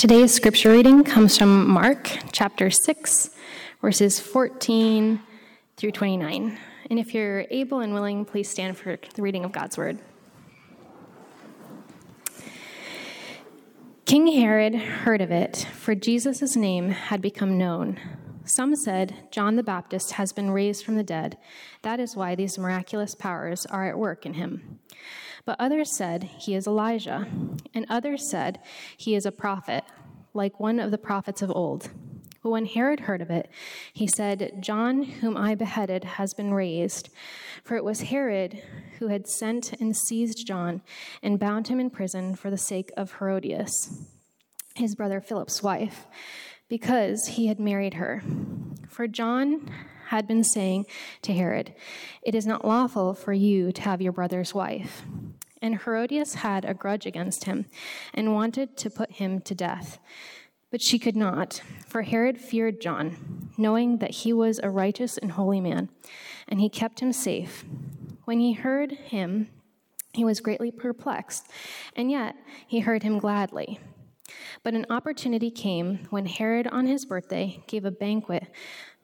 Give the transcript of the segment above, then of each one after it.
Today's scripture reading comes from Mark chapter 6, verses 14 through 29. And if you're able and willing, please stand for the reading of God's word. King Herod heard of it, for Jesus' name had become known. Some said, John the Baptist has been raised from the dead. That is why these miraculous powers are at work in him. But others said, He is Elijah. And others said, He is a prophet, like one of the prophets of old. But when Herod heard of it, he said, John, whom I beheaded, has been raised. For it was Herod who had sent and seized John and bound him in prison for the sake of Herodias, his brother Philip's wife, because he had married her. For John had been saying to Herod, It is not lawful for you to have your brother's wife. And Herodias had a grudge against him and wanted to put him to death. But she could not, for Herod feared John, knowing that he was a righteous and holy man, and he kept him safe. When he heard him, he was greatly perplexed, and yet he heard him gladly. But an opportunity came when Herod, on his birthday, gave a banquet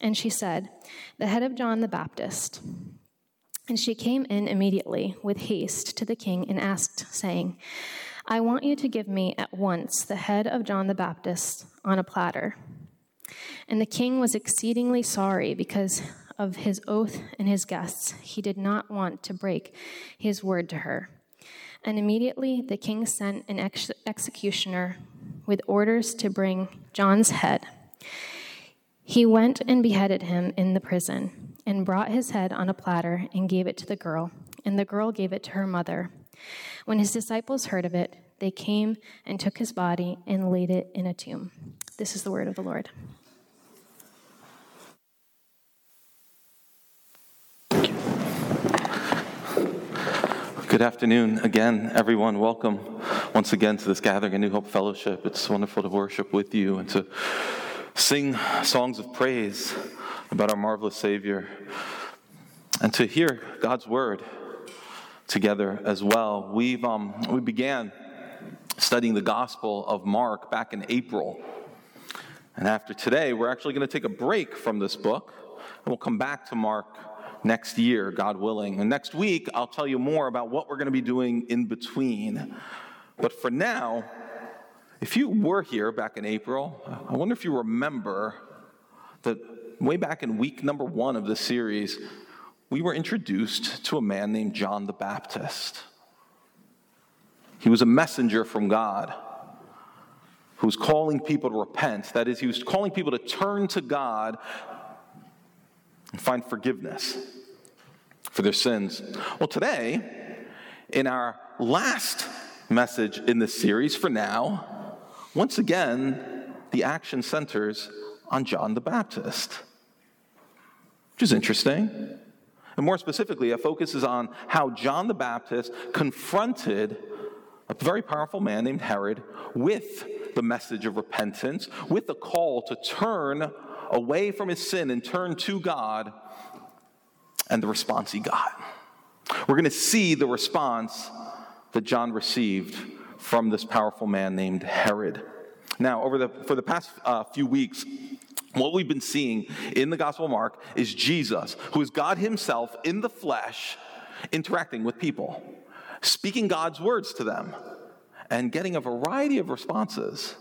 And she said, The head of John the Baptist. And she came in immediately with haste to the king and asked, saying, I want you to give me at once the head of John the Baptist on a platter. And the king was exceedingly sorry because of his oath and his guests. He did not want to break his word to her. And immediately the king sent an ex- executioner with orders to bring John's head. He went and beheaded him in the prison, and brought his head on a platter and gave it to the girl, and the girl gave it to her mother. When his disciples heard of it, they came and took his body and laid it in a tomb. This is the word of the Lord. Good afternoon again, everyone. Welcome once again to this gathering of New Hope Fellowship. It's wonderful to worship with you and to sing songs of praise about our marvelous Savior and to hear God's word together as well. We've, um, we began studying the Gospel of Mark back in April. And after today, we're actually going to take a break from this book and we'll come back to Mark next year, God willing. And next week, I'll tell you more about what we're going to be doing in between. But for now, if you were here back in April, I wonder if you remember that way back in week number one of this series, we were introduced to a man named John the Baptist. He was a messenger from God who was calling people to repent. That is, he was calling people to turn to God and find forgiveness for their sins. Well, today, in our last message in this series for now, once again, the action centers on John the Baptist, which is interesting. And more specifically, it focuses on how John the Baptist confronted a very powerful man named Herod with the message of repentance, with the call to turn away from his sin and turn to God, and the response he got. We're going to see the response that John received from this powerful man named Herod. Now, over the, for the past uh, few weeks, what we've been seeing in the Gospel of Mark is Jesus, who is God Himself in the flesh, interacting with people, speaking God's words to them, and getting a variety of responses.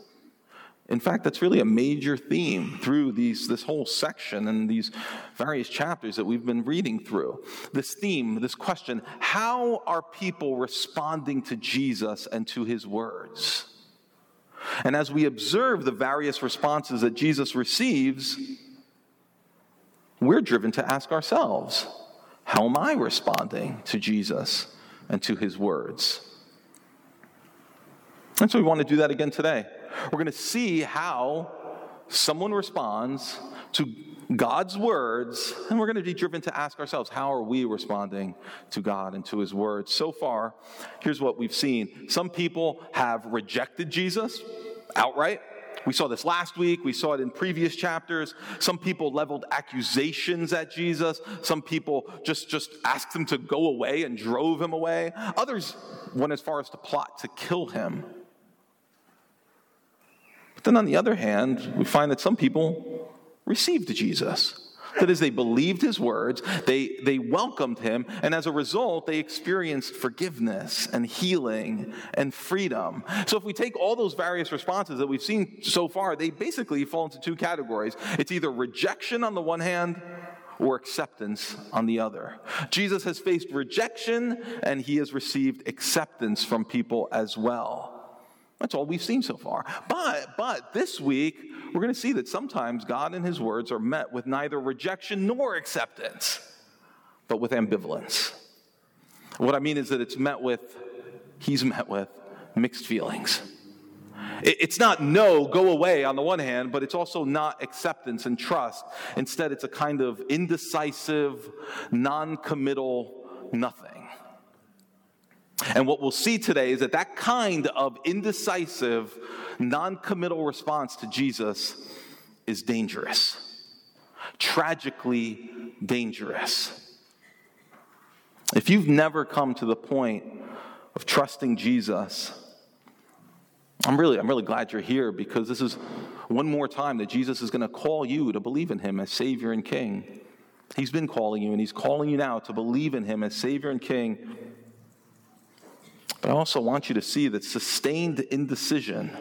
In fact, that's really a major theme through these, this whole section and these various chapters that we've been reading through. This theme, this question how are people responding to Jesus and to his words? And as we observe the various responses that Jesus receives, we're driven to ask ourselves how am I responding to Jesus and to his words? And so we want to do that again today. We're going to see how someone responds to God's words, and we're going to be driven to ask ourselves, how are we responding to God and to His words? So far, here's what we've seen. Some people have rejected Jesus outright. We saw this last week. We saw it in previous chapters. Some people leveled accusations at Jesus. Some people just, just asked him to go away and drove him away. Others went as far as to plot to kill him. Then on the other hand, we find that some people received Jesus. That is, they believed his words, they, they welcomed him, and as a result, they experienced forgiveness and healing and freedom. So, if we take all those various responses that we've seen so far, they basically fall into two categories it's either rejection on the one hand, or acceptance on the other. Jesus has faced rejection and he has received acceptance from people as well. That's all we've seen so far. But but this week we're going to see that sometimes God and his words are met with neither rejection nor acceptance, but with ambivalence. What I mean is that it's met with he's met with mixed feelings. It's not no, go away on the one hand, but it's also not acceptance and trust. Instead, it's a kind of indecisive, non committal nothing. And what we'll see today is that that kind of indecisive, non committal response to Jesus is dangerous, tragically dangerous. If you've never come to the point of trusting Jesus, I'm really, I'm really glad you're here because this is one more time that Jesus is going to call you to believe in him as Savior and King. He's been calling you, and he's calling you now to believe in him as Savior and King but I also want you to see that sustained indecision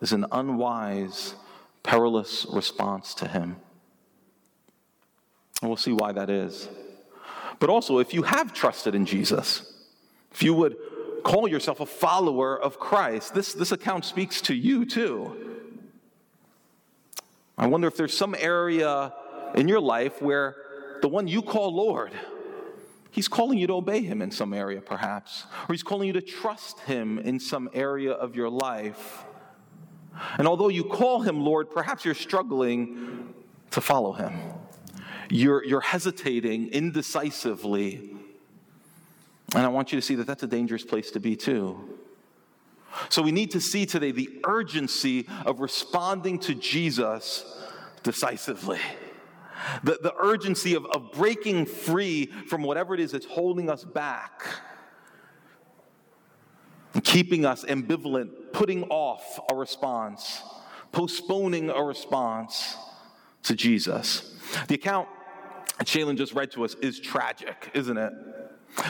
is an unwise, perilous response to Him. And we'll see why that is. But also, if you have trusted in Jesus, if you would call yourself a follower of Christ, this, this account speaks to you too. I wonder if there's some area in your life where the one you call Lord, He's calling you to obey him in some area, perhaps, or he's calling you to trust him in some area of your life. And although you call him Lord, perhaps you're struggling to follow him. You're, you're hesitating indecisively. And I want you to see that that's a dangerous place to be, too. So we need to see today the urgency of responding to Jesus decisively the, the urgency of, of breaking free from whatever it is that's holding us back, keeping us ambivalent, putting off a response, postponing a response to Jesus. The account Shaylin just read to us is tragic, isn't it?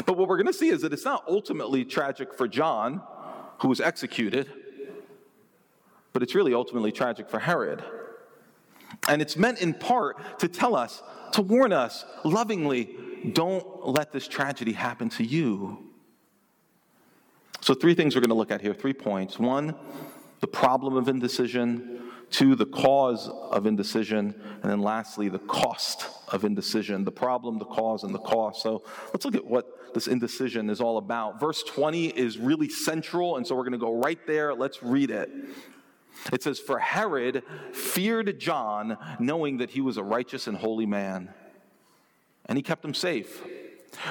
But what we're going to see is that it's not ultimately tragic for John, who was executed, but it's really ultimately tragic for Herod. And it's meant in part to tell us, to warn us lovingly, don't let this tragedy happen to you. So, three things we're going to look at here three points. One, the problem of indecision. Two, the cause of indecision. And then lastly, the cost of indecision. The problem, the cause, and the cost. So, let's look at what this indecision is all about. Verse 20 is really central, and so we're going to go right there. Let's read it. It says, For Herod feared John, knowing that he was a righteous and holy man, and he kept him safe.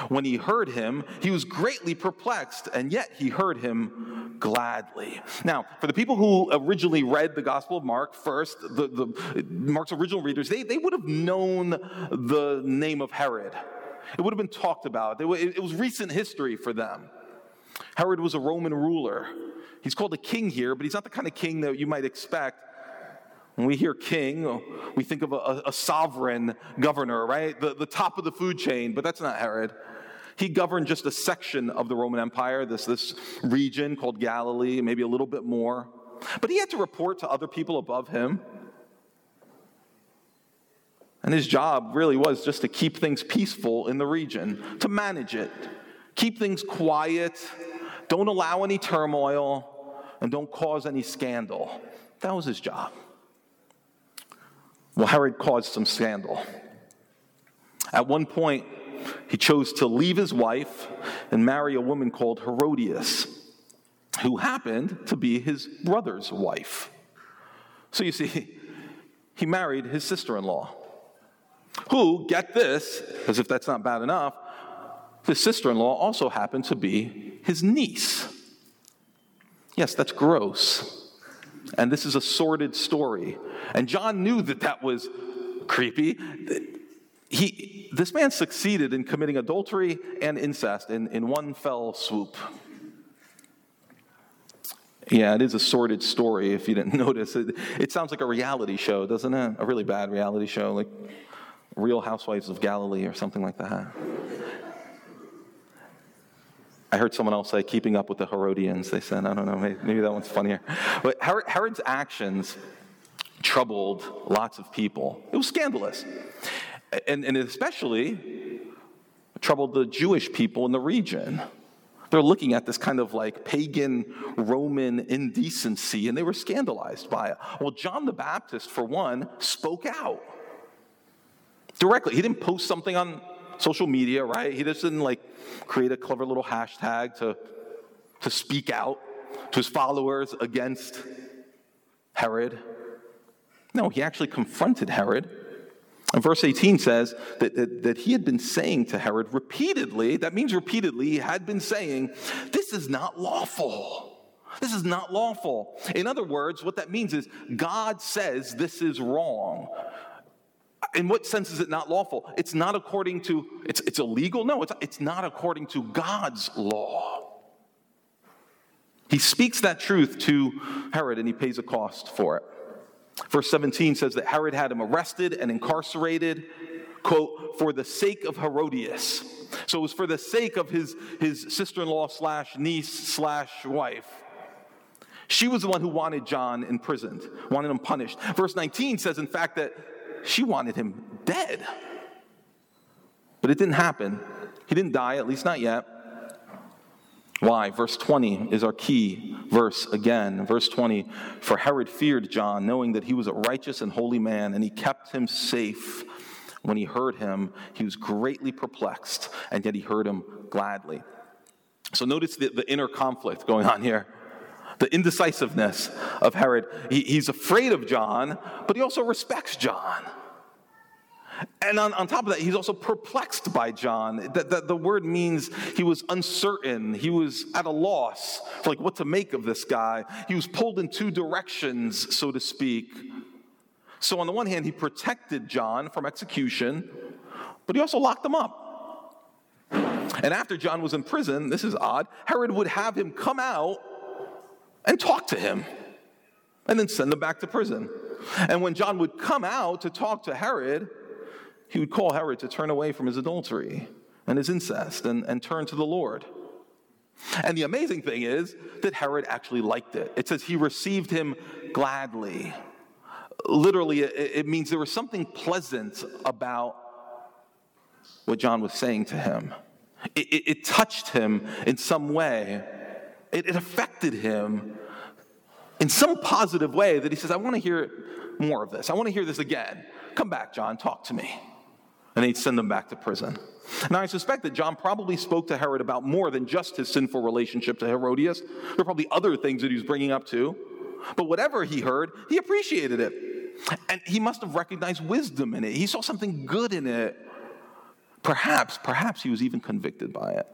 When he heard him, he was greatly perplexed, and yet he heard him gladly. Now, for the people who originally read the Gospel of Mark first, the, the, Mark's original readers, they, they would have known the name of Herod. It would have been talked about. It, it was recent history for them. Herod was a Roman ruler. He's called a king here, but he's not the kind of king that you might expect. When we hear king, we think of a, a sovereign governor, right? The, the top of the food chain, but that's not Herod. He governed just a section of the Roman Empire, this, this region called Galilee, maybe a little bit more. But he had to report to other people above him. And his job really was just to keep things peaceful in the region, to manage it, keep things quiet, don't allow any turmoil and don't cause any scandal. That was his job. Well, Herod caused some scandal. At one point, he chose to leave his wife and marry a woman called Herodias, who happened to be his brother's wife. So you see, he married his sister in law, who, get this, as if that's not bad enough, his sister in law also happened to be his niece. Yes, that's gross. And this is a sordid story. And John knew that that was creepy. He, this man succeeded in committing adultery and incest in, in one fell swoop. Yeah, it is a sordid story if you didn't notice. It, it sounds like a reality show, doesn't it? A really bad reality show, like Real Housewives of Galilee or something like that. I heard someone else say, keeping up with the Herodians. They said, I don't know, maybe, maybe that one's funnier. But Herod's actions troubled lots of people. It was scandalous. And, and especially troubled the Jewish people in the region. They're looking at this kind of like pagan Roman indecency and they were scandalized by it. Well, John the Baptist, for one, spoke out directly. He didn't post something on social media, right? He just didn't like create a clever little hashtag to, to speak out to his followers against Herod. No, he actually confronted Herod. And verse 18 says that, that, that, he had been saying to Herod repeatedly, that means repeatedly, he had been saying, This is not lawful. This is not lawful. In other words, what that means is God says this is wrong. In what sense is it not lawful? It's not according to, it's, it's illegal? No, it's, it's not according to God's law. He speaks that truth to Herod and he pays a cost for it. Verse 17 says that Herod had him arrested and incarcerated, quote, for the sake of Herodias. So it was for the sake of his, his sister in law slash niece slash wife. She was the one who wanted John imprisoned, wanted him punished. Verse 19 says, in fact, that she wanted him dead. But it didn't happen. He didn't die, at least not yet. Why? Verse 20 is our key verse again. Verse 20 For Herod feared John, knowing that he was a righteous and holy man, and he kept him safe. When he heard him, he was greatly perplexed, and yet he heard him gladly. So notice the, the inner conflict going on here the indecisiveness of Herod. He, he's afraid of John, but he also respects John. And on, on top of that, he's also perplexed by John. That, that the word means he was uncertain. He was at a loss for like what to make of this guy. He was pulled in two directions, so to speak. So on the one hand, he protected John from execution, but he also locked him up. And after John was in prison, this is odd, Herod would have him come out and talk to him and then send him back to prison. And when John would come out to talk to Herod, he would call Herod to turn away from his adultery and his incest and, and turn to the Lord. And the amazing thing is that Herod actually liked it. It says he received him gladly. Literally, it, it means there was something pleasant about what John was saying to him. It, it, it touched him in some way, it, affected him in some positive way that he says, I want to hear more of this. I want to hear this again. Come back, John, talk to me and he'd send them back to prison. Now, I suspect that John probably spoke to Herod about more than just his sinful relationship to Herodias. There were probably other things that he was bringing up too. But whatever he heard, he appreciated it. And he must have recognized wisdom in it. He saw something good in it. Perhaps, perhaps he was even convicted by it.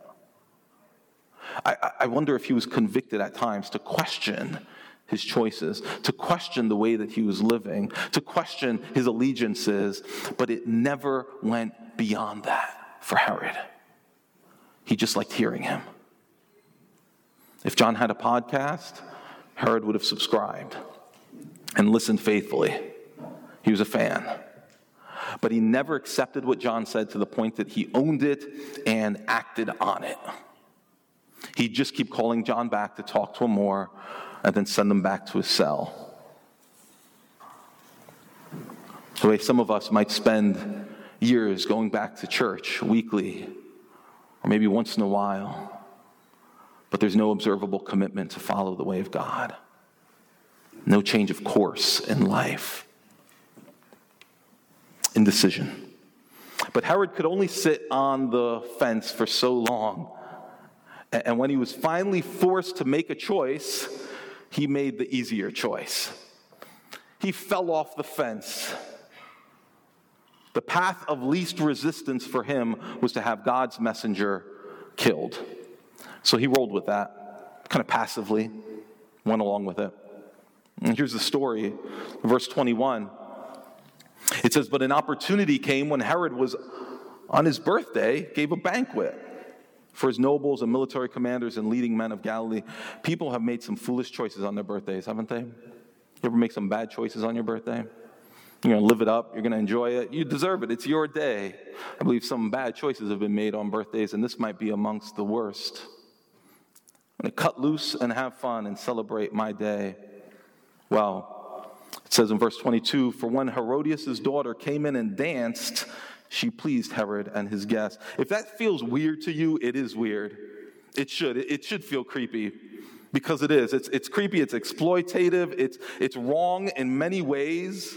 I, I wonder if he was convicted at times to question his choices, to question the way that he was living, to question his allegiances, but it never went beyond that for Herod. He just liked hearing him. If John had a podcast, Herod would have subscribed and listened faithfully. He was a fan. But he never accepted what John said to the point that he owned it and acted on it. He'd just keep calling John back to talk to him more and then send him back to his cell. The way some of us might spend years going back to church weekly or maybe once in a while, but there's no observable commitment to follow the way of God, no change of course in life, indecision. But Herod could only sit on the fence for so long. And when he was finally forced to make a choice, he made the easier choice. he fell off the fence. The path of least resistance for him was to have God's messenger killed. So he rolled with that, kind of passively, went along with it. And here's the story, verse 21. It says, But an opportunity came when Herod was on his birthday, gave a banquet for his nobles and military commanders and leading men of Galilee. People have made some foolish choices on their birthdays, haven't they? You ever make some bad choices on your birthday? You're going to live it up. You're going to enjoy it. You deserve it. It's your day. I believe some bad choices have been made on birthdays, and this might be amongst the worst. I'm going to cut loose and have fun and celebrate my day. Well, it says in verse 22 For when Herodias' daughter came in and danced, she pleased Herod and his guests. If that feels weird to you, it is weird. It should. It should feel creepy because it is. It's, it's creepy, it's exploitative, it's, it's wrong in many ways.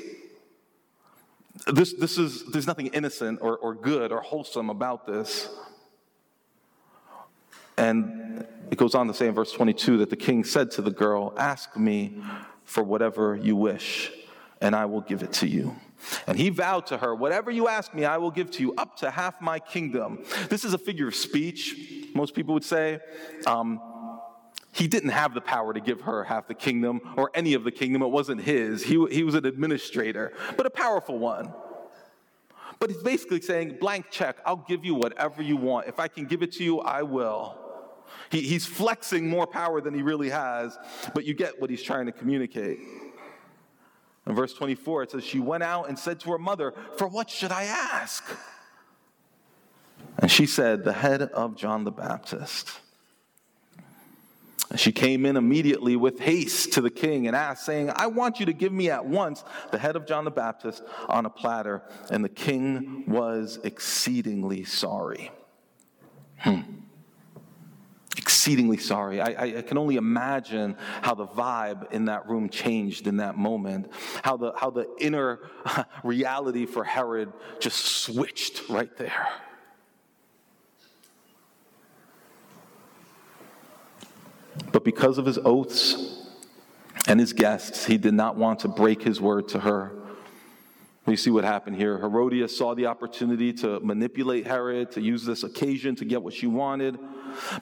This, this is, there's nothing innocent or, or good or wholesome about this. And it goes on to say in verse 22 that the king said to the girl, Ask me for whatever you wish, and I will give it to you. And he vowed to her, Whatever you ask me, I will give to you, up to half my kingdom. This is a figure of speech, most people would say. Um, he didn't have the power to give her half the kingdom or any of the kingdom. It wasn't his. He, he was an administrator, but a powerful one. But he's basically saying, blank check, I'll give you whatever you want. If I can give it to you, I will. He, he's flexing more power than he really has, but you get what he's trying to communicate. In verse 24, it says, She went out and said to her mother, For what should I ask? And she said, The head of John the Baptist. And she came in immediately with haste to the king and asked, saying, I want you to give me at once the head of John the Baptist on a platter. And the king was exceedingly sorry. Hmm. Exceedingly sorry. I, I, can only imagine how the vibe in that room changed in that moment, how the, how the inner reality for Herod just switched right there. But because of his oaths and his guests, he did not want to break his word to her. You see what happened here. Herodias saw the opportunity to manipulate Herod, to use this occasion to get what she wanted.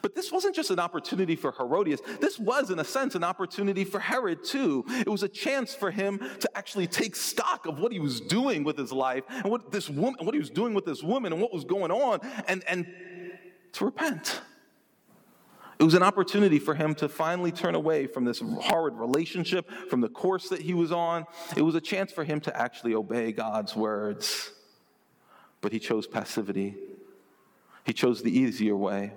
But this wasn't just an opportunity for Herodias. This was, in a sense, an opportunity for Herod, too. It was a chance for him to actually take stock of what he was doing with his life and what this woman, what he was doing with this woman and what was going on, and, and to repent. It was an opportunity for him to finally turn away from this horrid relationship, from the course that he was on. It was a chance for him to actually obey God's words. But he chose passivity, he chose the easier way.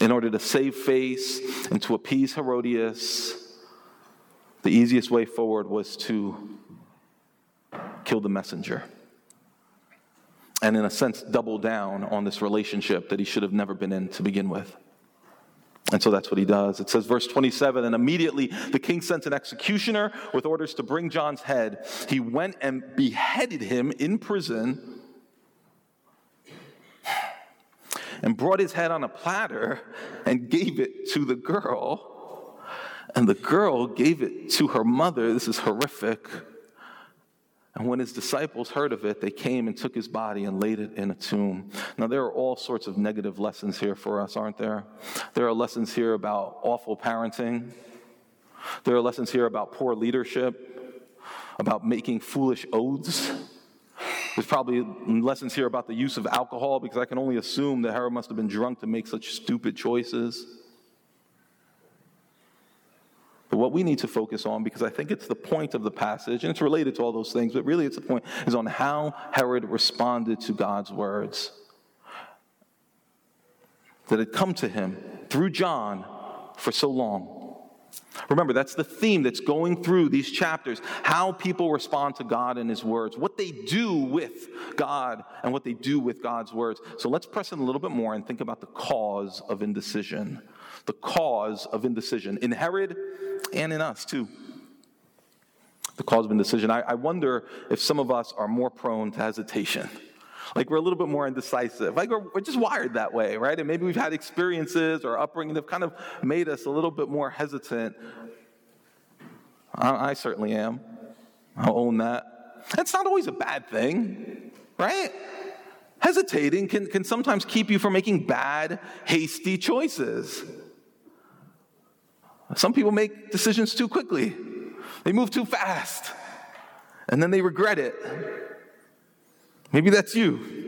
In order to save face and to appease Herodias, the easiest way forward was to kill the messenger. And in a sense, double down on this relationship that he should have never been in to begin with. And so that's what he does. It says, verse 27 And immediately the king sent an executioner with orders to bring John's head. He went and beheaded him in prison and brought his head on a platter and gave it to the girl. And the girl gave it to her mother. This is horrific. And when his disciples heard of it, they came and took his body and laid it in a tomb. Now, there are all sorts of negative lessons here for us, aren't there? There are lessons here about awful parenting. There are lessons here about poor leadership, about making foolish oaths. There's probably lessons here about the use of alcohol because I can only assume that Herod must have been drunk to make such stupid choices. But what we need to focus on, because I think it's the point of the passage, and it's related to all those things, but really it's the point, is on how Herod responded to God's words that had come to him through John for so long. Remember, that's the theme that's going through these chapters how people respond to God and His words, what they do with God and what they do with God's words. So let's press in a little bit more and think about the cause of indecision. The cause of indecision in Herod and in us, too. The cause of indecision. I, I wonder if some of us are more prone to hesitation. Like we're a little bit more indecisive. Like we're, we're, just wired that way, right? And maybe we've had experiences or upbringing that have kind of made us a little bit more hesitant. I, I certainly am. I'll own that. That's not always a bad thing, right? Hesitating can, can sometimes keep you from making bad, hasty choices. Some people make decisions too quickly, they move too fast, and then they regret it. Maybe that's you.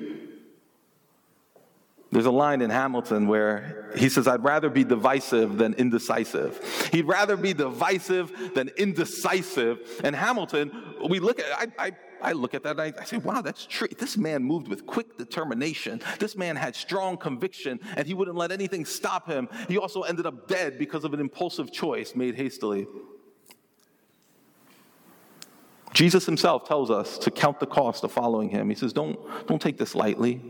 There's a line in Hamilton where he says, I'd rather be divisive than indecisive. He'd rather be divisive than indecisive. And Hamilton, we look at, I, I, I look at that I, I say, wow, that's true. This man moved with quick determination. This man had strong conviction, and he wouldn't let anything stop him. He also ended up dead because of an impulsive choice made hastily. Jesus himself tells us to count the cost of following him. He says, don't, don't take this lightly.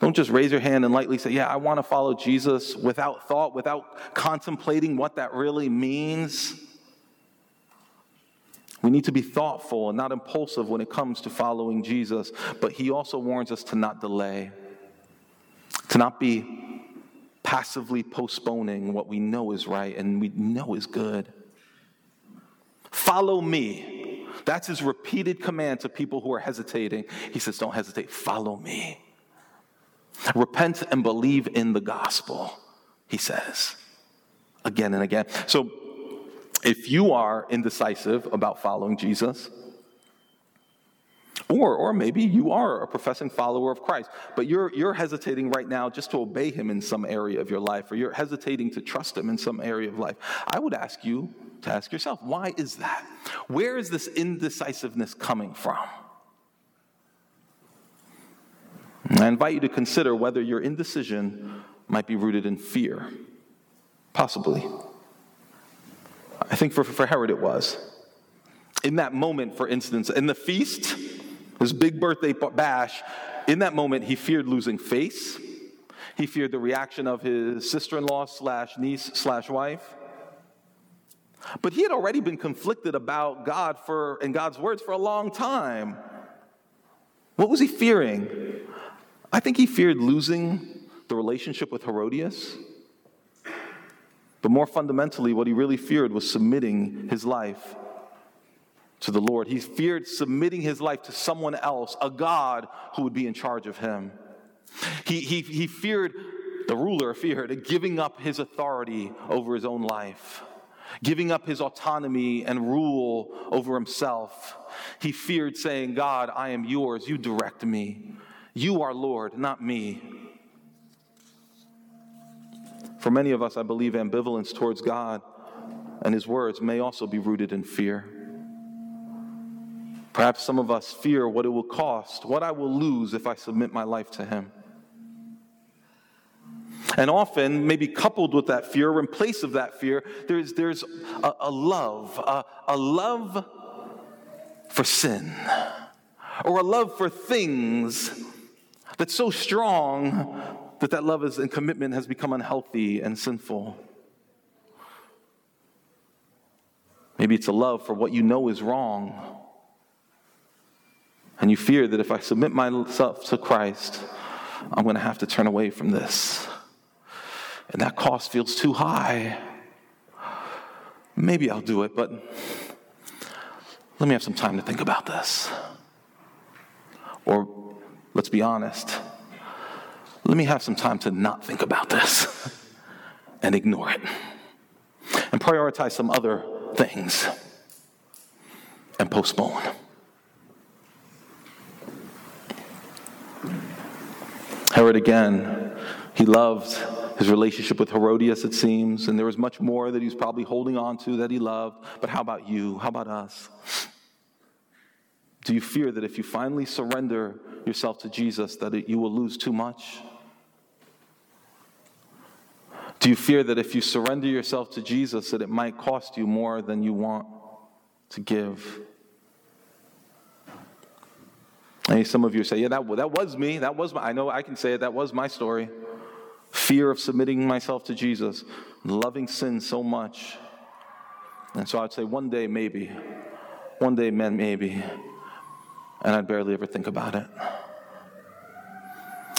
Don't just raise your hand and lightly say, Yeah, I want to follow Jesus without thought, without contemplating what that really means. We need to be thoughtful and not impulsive when it comes to following Jesus, but he also warns us to not delay, to not be passively postponing what we know is right and we know is good. Follow me. That's his repeated command to people who are hesitating. He says, Don't hesitate, follow me. Repent and believe in the gospel, he says again and again. So, if you are indecisive about following Jesus, or, or maybe you are a professing follower of Christ, but you're, you're hesitating right now just to obey him in some area of your life, or you're hesitating to trust him in some area of life. I would ask you to ask yourself, why is that? Where is this indecisiveness coming from? I invite you to consider whether your indecision might be rooted in fear. Possibly. I think for, for Herod it was. In that moment, for instance, in the feast, his big birthday bash, in that moment, he feared losing face. He feared the reaction of his sister in law slash niece slash wife. But he had already been conflicted about God for, and God's words for a long time. What was he fearing? I think he feared losing the relationship with Herodias. But more fundamentally, what he really feared was submitting his life to the Lord. He feared submitting his life to someone else, a God who would be in charge of him. He, he, he feared, the ruler feared, giving up his authority over his own life, giving up his autonomy and rule over himself. He feared saying, God, I am yours, you direct me. You are Lord, not me. For many of us, I believe ambivalence towards God and His words may also be rooted in fear. Perhaps some of us fear what it will cost, what I will lose if I submit my life to Him. And often, maybe coupled with that fear, or in place of that fear, there's, there's a, a love, a, a love for sin, or a love for things that's so strong that that love is, and commitment has become unhealthy and sinful. Maybe it's a love for what you know is wrong. And you fear that if I submit myself to Christ, I'm going to have to turn away from this. And that cost feels too high. Maybe I'll do it, but let me have some time to think about this. Or Let's be honest. Let me have some time to not think about this and ignore it and prioritize some other things and postpone. Herod again, he loved his relationship with Herodias, it seems, and there was much more that he was probably holding on to that he loved. But how about you? How about us? Do you fear that if you finally surrender yourself to Jesus, that it, you will lose too much? Do you fear that if you surrender yourself to Jesus, that it might cost you more than you want to give? And some of you say, yeah, that, that was me. That was my, I know I can say it. That was my story. Fear of submitting myself to Jesus, loving sin so much. And so I'd say one day, maybe. One day, man, maybe and I'd barely ever think about it.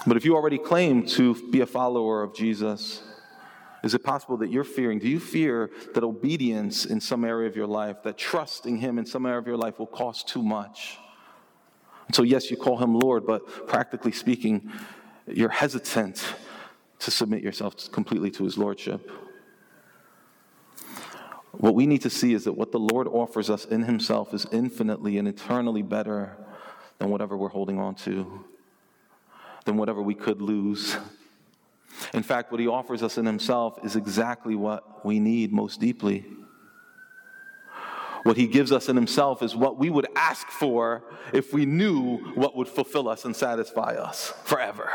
But if you already claim to be a follower of Jesus, Is it possible that you're fearing? Do you fear that obedience in some area of your life, that trusting Him in some area of your life will cost too much? And so, yes, you call Him Lord, but practically speaking, you're hesitant to submit yourself completely to His Lordship. What we need to see is that what the Lord offers us in Himself is infinitely and eternally better than whatever we're holding on to, than whatever we could lose. In fact, what He offers us in Himself is exactly what we need most deeply. What He gives us in Himself is what we would ask for if we knew what would fulfill us and satisfy us forever.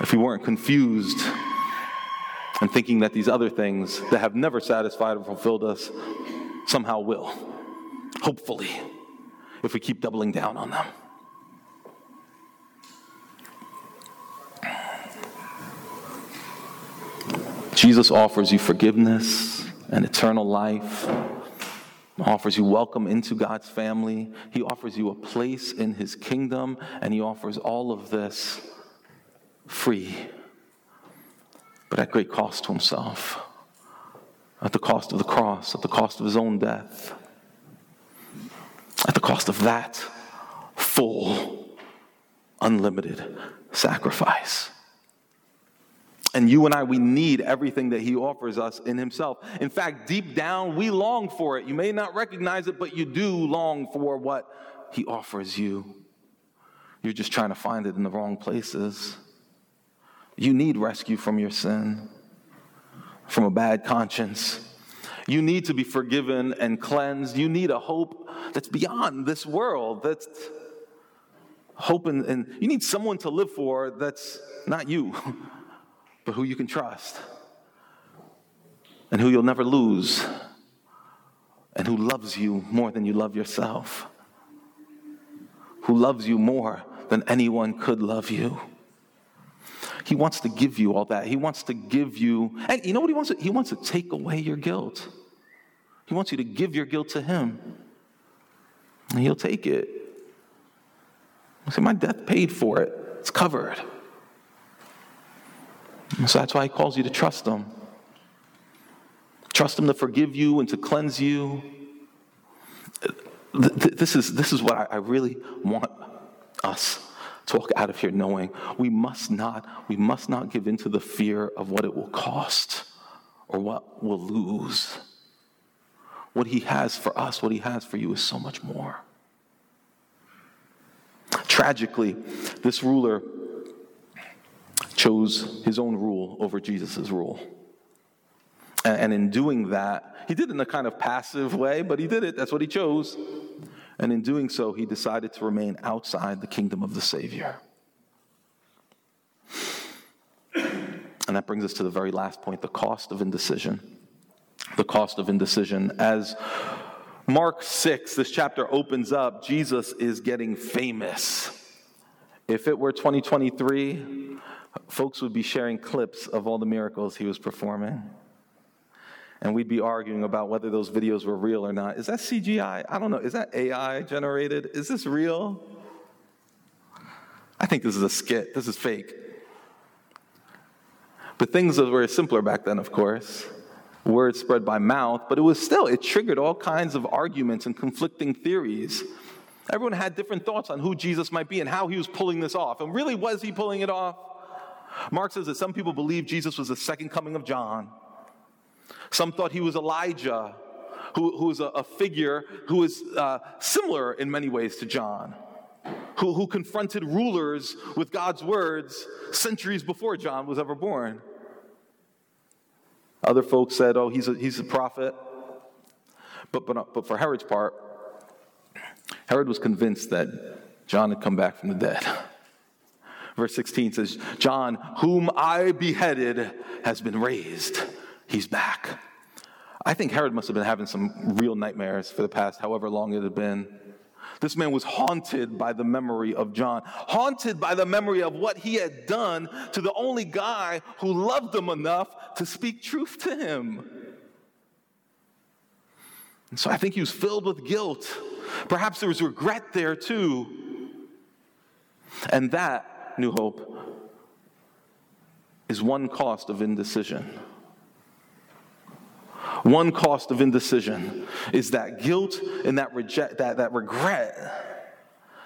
If we weren't confused and thinking that these other things that have never satisfied or fulfilled us somehow will. Hopefully, if we keep doubling down on them. Jesus offers you forgiveness and eternal life, offers you welcome into God's family. He offers you a place in his kingdom, and he offers all of this free but at great cost to himself, at the cost of the cross, at the cost of his own death, at the cost of that full, unlimited sacrifice. And you and I, we need everything that he offers us in himself. In fact, deep down, we long for it. You may not recognize it, but you do long for what he offers you. You're just trying to find it in the wrong places. You need rescue from your sin, from a bad conscience. You need to be forgiven and cleansed. You need a hope that's beyond this world. That's hope, and, and you need someone to live for that's not you, but who you can trust and who you'll never lose and who loves you more than you love yourself, who loves you more than anyone could love you. He wants to give you all that. He wants to give you, and you know what he wants? To, he wants to take away your guilt. He wants you to give your guilt to him. And he'll take it. Say, my death paid for it. It's covered. So that's why he calls you to trust him. Trust him to forgive you and to cleanse you. This is, this is what I really want us to walk out of here knowing we must not, we must not give into the fear of what it will cost or what we'll lose. What he has for us, what he has for you is so much more. Tragically, this ruler chose his own rule over Jesus' rule. And in doing that, he did it in a kind of passive way, but he did it. That's what he chose. And in doing so, he decided to remain outside the kingdom of the Savior. And that brings us to the very last point the cost of indecision. The cost of indecision. As Mark 6, this chapter opens up, Jesus is getting famous. If it were 2023, folks would be sharing clips of all the miracles he was performing and we'd be arguing about whether those videos were real or not. Is that CGI? I don't know. Is that AI generated? Is this real? I think this is a skit. This is fake. But things were simpler back then, of course. Words spread by mouth, but it was still, it triggered all kinds of arguments and conflicting theories. Everyone had different thoughts on who Jesus might be and how he was pulling this off. And really, was he pulling it off? Mark says that some people believe Jesus was the second coming of John. Some thought he was Elijah, who, who was a, a figure who was uh, similar in many ways to John, who, who confronted rulers with God's words centuries before John was ever born. Other folks said, oh, he's a, he's a prophet. But, but, but for Herod's part, Herod was convinced that John had come back from the dead. Verse 16 says, John, whom I beheaded, has been raised he's back. I think Herod must have been having some real nightmares for the past however long it had been. This man was haunted by the memory of John, haunted by the memory of what he had done to the only guy who loved him enough to speak truth to him. And so I think he was filled with guilt. Perhaps there was regret there too. And that, New Hope, is one cost of indecision. One cost of indecision is that guilt and that, reject, that, that regret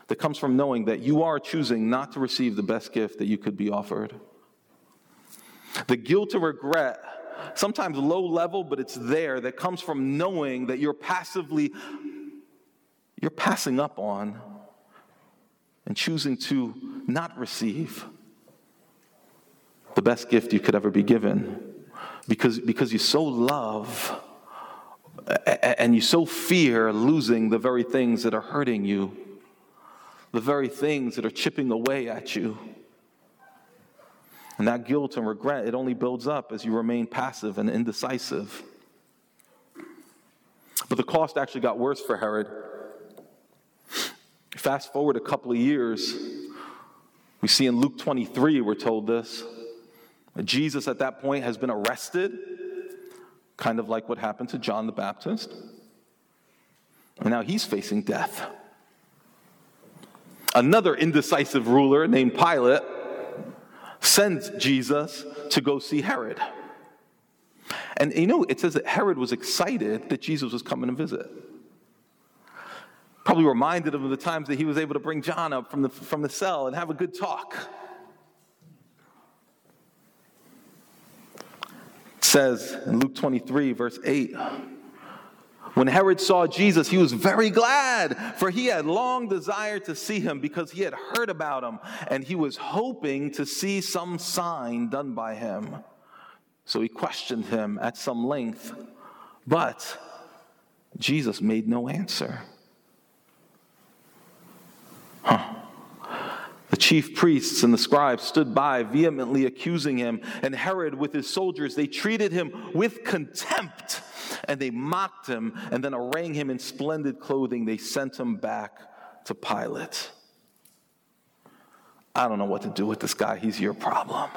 that comes from knowing that you are choosing not to receive the best gift that you could be offered. The guilt and regret, sometimes low level, but it's there, that comes from knowing that you're passively, you're passing up on and choosing to not receive the best gift you could ever be given because, because you so love and you so fear losing the very things that are hurting you, the very things that are chipping away at you. And that guilt and regret, it only builds up as you remain passive and indecisive. But the cost actually got worse for Herod. Fast forward a couple of years, we see in Luke 23, we're told this. Jesus at that point has been arrested, kind of like what happened to John the Baptist. And now he's facing death. Another indecisive ruler named Pilate sends Jesus to go see Herod. And you know, it says that Herod was excited that Jesus was coming to visit. Probably reminded him of the times that he was able to bring John up from the, from the cell and have a good talk. says in Luke 23, verse 8, when Herod saw Jesus, he was very glad, for he had long desired to see him because he had heard about him, and he was hoping to see some sign done by him. So he questioned him at some length, but Jesus made no answer. Huh. The chief priests and the scribes stood by, vehemently accusing him. And Herod, with his soldiers, they treated him with contempt and they mocked him. And then, arraying him in splendid clothing, they sent him back to Pilate. I don't know what to do with this guy. He's your problem.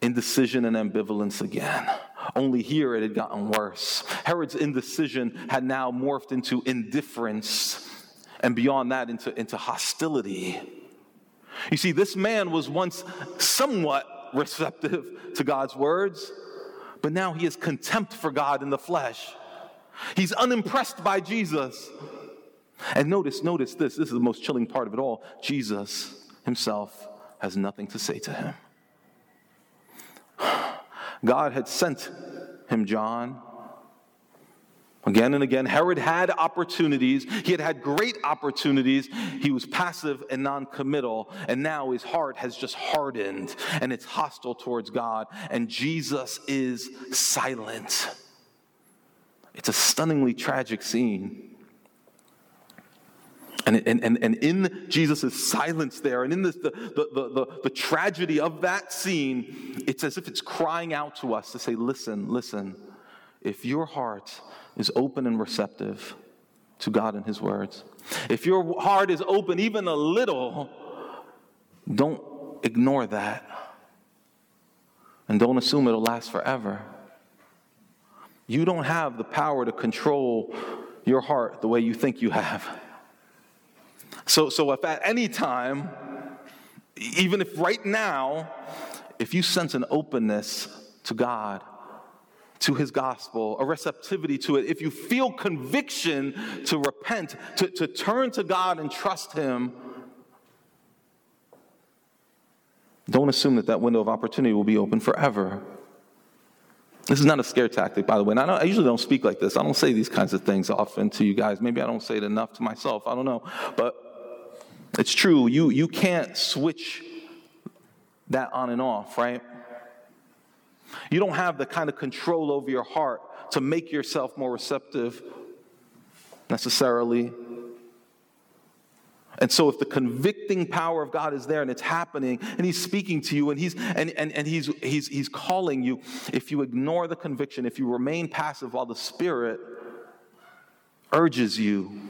Indecision and ambivalence again. Only here it had gotten worse. Herod's indecision had now morphed into indifference and beyond that into, into hostility. You see, this man was once somewhat receptive to God's words, but now he has contempt for God in the flesh. He's unimpressed by Jesus. And notice, notice this this is the most chilling part of it all. Jesus himself has nothing to say to him. God had sent him John Again and again, Herod had opportunities. He had had great opportunities. He was passive and non committal. And now his heart has just hardened and it's hostile towards God. And Jesus is silent. It's a stunningly tragic scene. And, and, and, and in Jesus' silence there, and in this, the, the, the, the tragedy of that scene, it's as if it's crying out to us to say, Listen, listen, if your heart is open and receptive to God and His words, if your heart is open even a little, don't ignore that. And don't assume it'll last forever. You don't have the power to control your heart the way you think you have. So, so if at any time, even if right now, if you sense an openness to God, to his gospel, a receptivity to it, if you feel conviction to repent, to, to turn to God and trust him, don't assume that that window of opportunity will be open forever. This is not a scare tactic, by the way. And I, I, usually don't speak like this. I don't say these kinds of things often to you guys. Maybe I don't say it enough to myself. I don't know. But it's true. You, you can't switch that on and off, right? You don't have the kind of control over your heart to make yourself more receptive necessarily. And so if the convicting power of God is there and it's happening and he's speaking to you and he's and, and, and he's he's he's calling you, if you ignore the conviction, if you remain passive while the spirit urges you,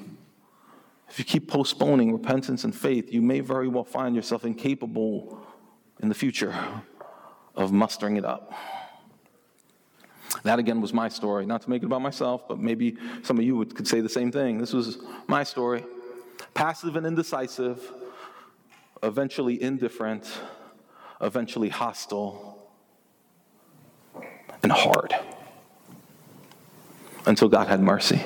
if you keep postponing repentance and faith, you may very well find yourself incapable in the future of mustering it up. That again was my story. Not to make it about myself, but maybe some of you would, could say the same thing. This was my story. Passive and indecisive, eventually indifferent, eventually hostile and hard until God had mercy.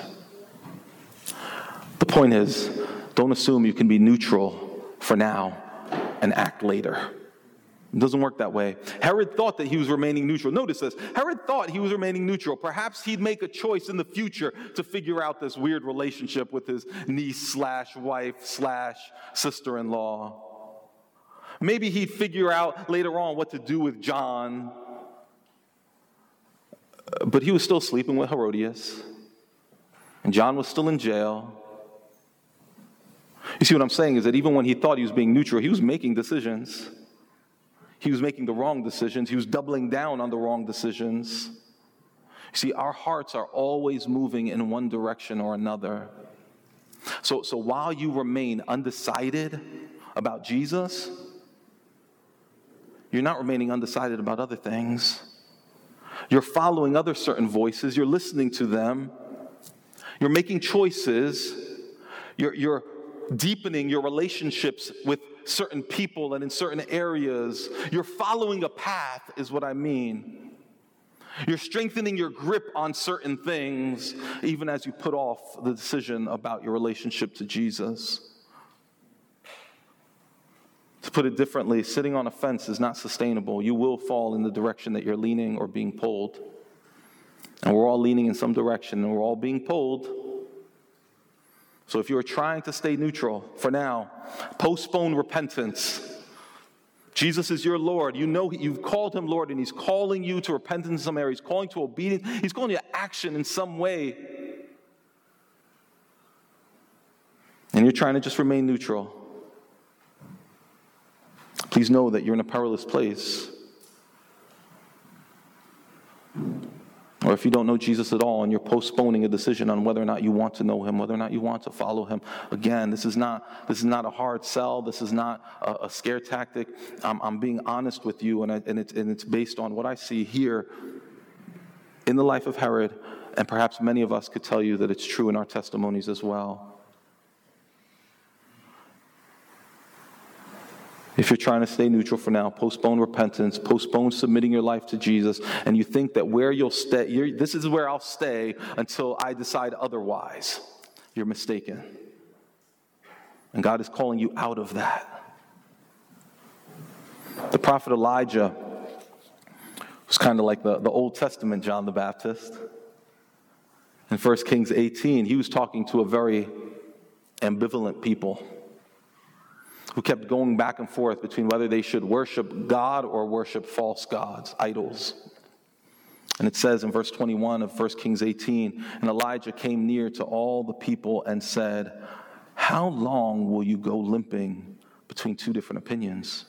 The point is, don't assume you can be neutral for now and act later. It doesn't work that way. Herod thought that he was remaining neutral. Notice this Herod thought he was remaining neutral. Perhaps he'd make a choice in the future to figure out this weird relationship with his niece slash wife slash sister in law. Maybe he'd figure out later on what to do with John. But he was still sleeping with Herodias, and John was still in jail. You see, what I'm saying is that even when he thought he was being neutral, he was making decisions. He was making the wrong decisions. He was doubling down on the wrong decisions. You see, our hearts are always moving in one direction or another. So, so while you remain undecided about Jesus, you're not remaining undecided about other things. You're following other certain voices, you're listening to them, you're making choices, you're, you're deepening your relationships with certain people and in certain areas. You're following a path, is what I mean. You're strengthening your grip on certain things, even as you put off the decision about your relationship to Jesus. To put it differently, sitting on a fence is not sustainable. You will fall in the direction that you're leaning or being pulled. And we're all leaning in some direction and we're all being pulled. So if you are trying to stay neutral for now, postpone repentance. Jesus is your Lord. You know you've called him Lord, and he's calling you to repentance in some area. He's calling to obedience. He's calling you to action in some way. And you're trying to just remain neutral. Please know that you're in a powerless place. Or if you don't know Jesus at all and you're postponing a decision on whether or not you want to know him, whether or not you want to follow him, again, this is not, this is not a hard sell. This is not a, a scare tactic. I'm, I'm, being honest with you, and, I, and, it's, and it's based on what I see here in the life of Herod, and perhaps many of us could tell you that it's true in our testimonies as well. If you're trying to stay neutral for now, postpone repentance, postpone submitting your life to Jesus, and you think that where you'll stay, this is where I'll stay until I decide otherwise, you're mistaken. And God is calling you out of that. The prophet Elijah was kind of like the, the Old Testament John the Baptist. In 1 Kings 18, he was talking to a very ambivalent people who kept going back and forth between whether they should worship God or worship false gods, idols. And it says in verse 21 of 1 Kings 18 And Elijah came near to all the people and said, How long will you go limping between two different opinions?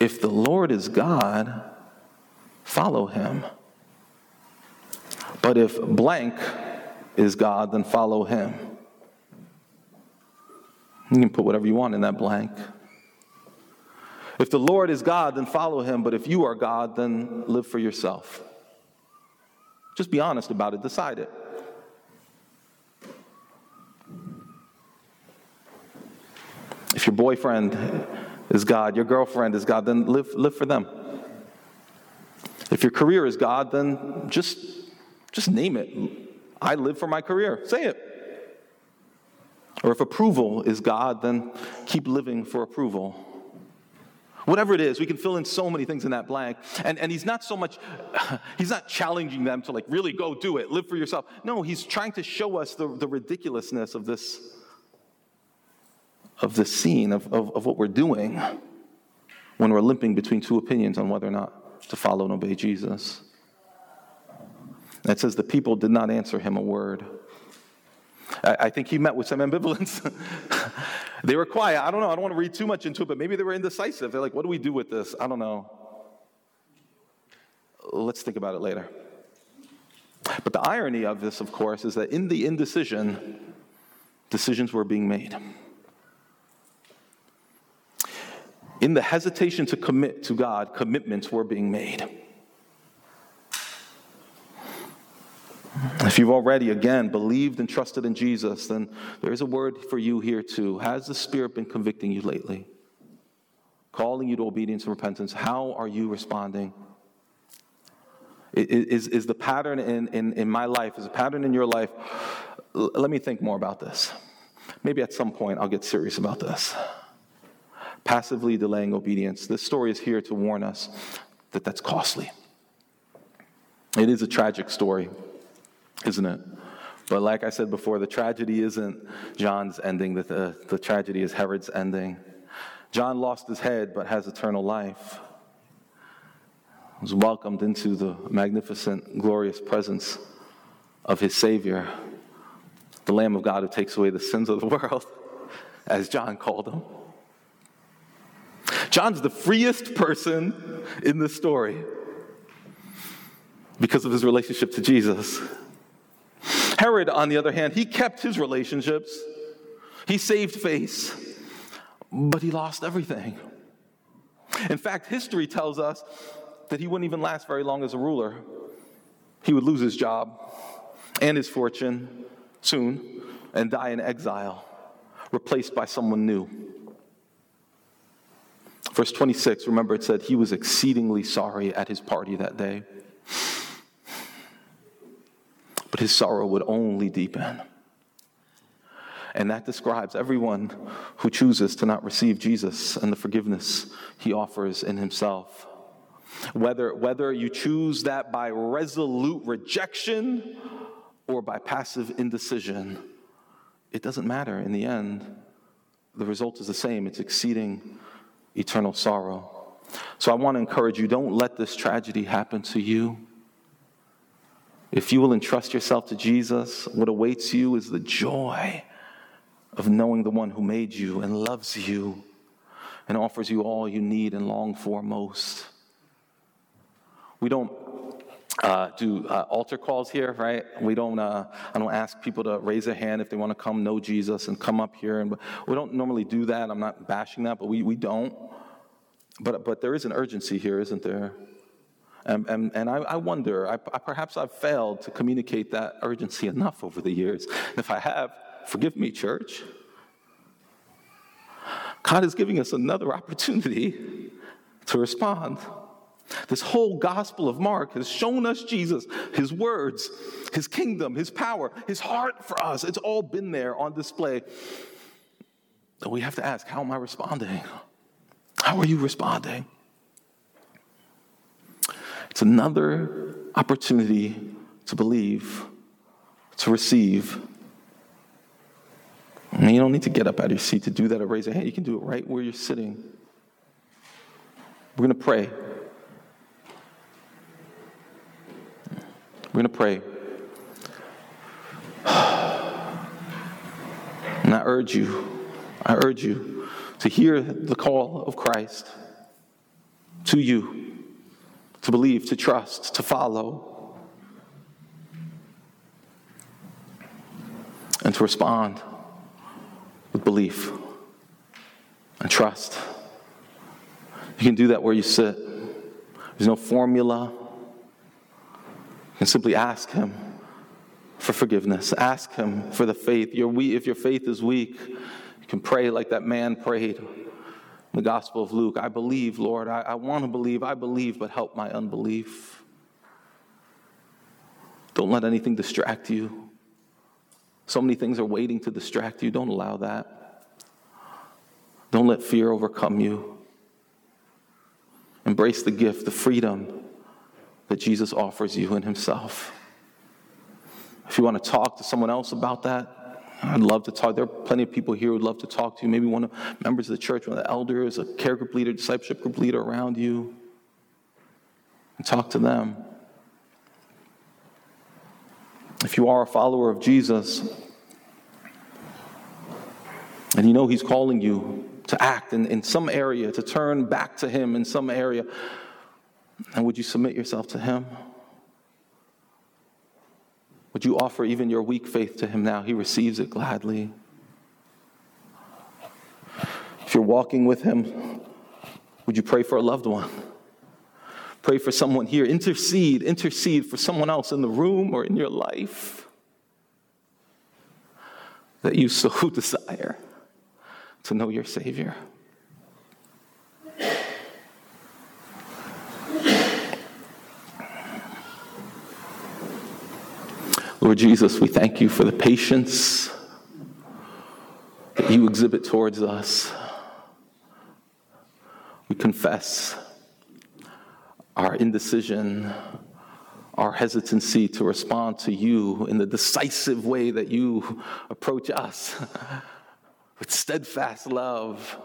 If the Lord is God, follow him. But if blank is God, then follow him. You can put whatever you want in that blank. If the Lord is God, then follow him. But if you are God, then live for yourself. Just be honest about it, decide it. If your boyfriend is God, your girlfriend is God, then live, live for them. If your career is God, then just, just name it. I live for my career. Say it. Or if approval is God, then keep living for approval. Whatever it is, we can fill in so many things in that blank. And, and he's not so much, he's not challenging them to like really go do it, live for yourself. No, he's trying to show us the, the ridiculousness of this, of this scene, of, of, of what we're doing when we're limping between two opinions on whether or not to follow and obey Jesus. It says the people did not answer him a word. I, I think he met with some ambivalence. they were quiet. I don't know. I don't want to read too much into it, but maybe they were indecisive. They're like, what do we do with this? I don't know. Let's think about it later. But the irony of this, of course, is that in the indecision, decisions were being made. In the hesitation to commit to God, commitments were being made. If you've already, again, believed and trusted in Jesus, then there is a word for you here too. Has the Spirit been convicting you lately? calling you to obedience and repentance, how are you responding? Is, is the pattern in, in, in my life, is a pattern in your life? Let me think more about this. Maybe at some point I'll get serious about this. Passively delaying obedience. This story is here to warn us that that's costly. It is a tragic story, isn't it? But like I said before, the tragedy isn't John's ending, the, the, the tragedy is Herod's ending. John lost his head but has eternal life. Was welcomed into the magnificent, glorious presence of his Savior, the Lamb of God who takes away the sins of the world, as John called him. John's the freest person in the story because of his relationship to Jesus. Herod, on the other hand, he kept his relationships, he saved face, but he lost everything. In fact, history tells us that he wouldn't even last very long as a ruler. He would lose his job and his fortune soon and die in exile, replaced by someone new. Verse 26, remember it said he was exceedingly sorry at his party that day. But his sorrow would only deepen. And that describes everyone who chooses to not receive Jesus and the forgiveness he offers in himself. Whether, whether you choose that by resolute rejection or by passive indecision, it doesn't matter in the end. The result is the same it's exceeding eternal sorrow. So I want to encourage you don't let this tragedy happen to you. If you will entrust yourself to Jesus, what awaits you is the joy of knowing the one who made you and loves you and offers you all you need and long for most. We don't uh, do uh, altar calls here, right? We don't. Uh, I don't ask people to raise their hand if they want to come know Jesus and come up here, and we don't normally do that. I'm not bashing that, but we, we don't. But but there is an urgency here, isn't there? And, and, and I, I, wonder, I, I, perhaps I've failed to communicate that urgency enough over the years. And If I have, forgive me, church. God is giving us another opportunity to respond. This whole Gospel of Mark has shown us Jesus, His words, His kingdom, His power, His heart for us. It's all been there on display. But we have to ask, how am I responding? How are you responding? It's another opportunity to believe, to receive. And you don't need to get up out of your seat to do that or raise a hand. You can do it right where you're sitting. We're going to pray. We're going to pray. And I urge you, I urge you to hear the call of Christ to you to believe, to trust, to follow, and to respond with belief and trust. You can do that where you sit. There's no formula. You can simply ask Him for forgiveness. Ask Him for the faith. if your faith is weak, you can pray like that man prayed the Gospel of Luke. I believe, Lord. I, I want to believe. I believe, but help my unbelief. Don't let anything distract you. So many things are waiting to distract you. Don't allow that. Don't let fear overcome you. Embrace the gift, the freedom that Jesus offers you in Himself. If you want to talk to someone else about that, I'd love to talk. There are plenty of people here who'd love to talk to you. Maybe one of members of the church, one of the elders, a care group leader, discipleship group leader around you. And talk to them. If you are a follower of Jesus, and you know He's calling you to act in, in some area, to turn back to Him in some area, and would you submit yourself to Him? Would you offer even your weak faith to Him now? He receives it gladly. If you're walking with Him, would you pray for a loved one? Pray for someone here. Intercede, intercede for someone else in the room or in your life that you so desire to know your Savior. Lord Jesus, we thank you for the patience that you exhibit towards us. We confess our indecision, our hesitancy to respond to you in the decisive way that you approach us with steadfast love,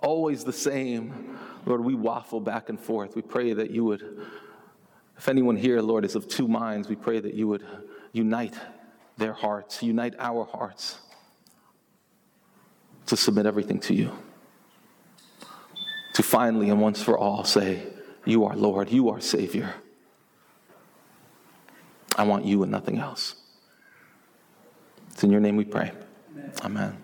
always the same. Lord, we waffle back and forth. We pray that you would, if anyone here, Lord, is of two minds, we pray that you would unite their hearts, unite our hearts to submit everything to you. To finally and once for all say, You are Lord, you are Savior. I want you and nothing else. It's in your name we pray. Amen. Amen.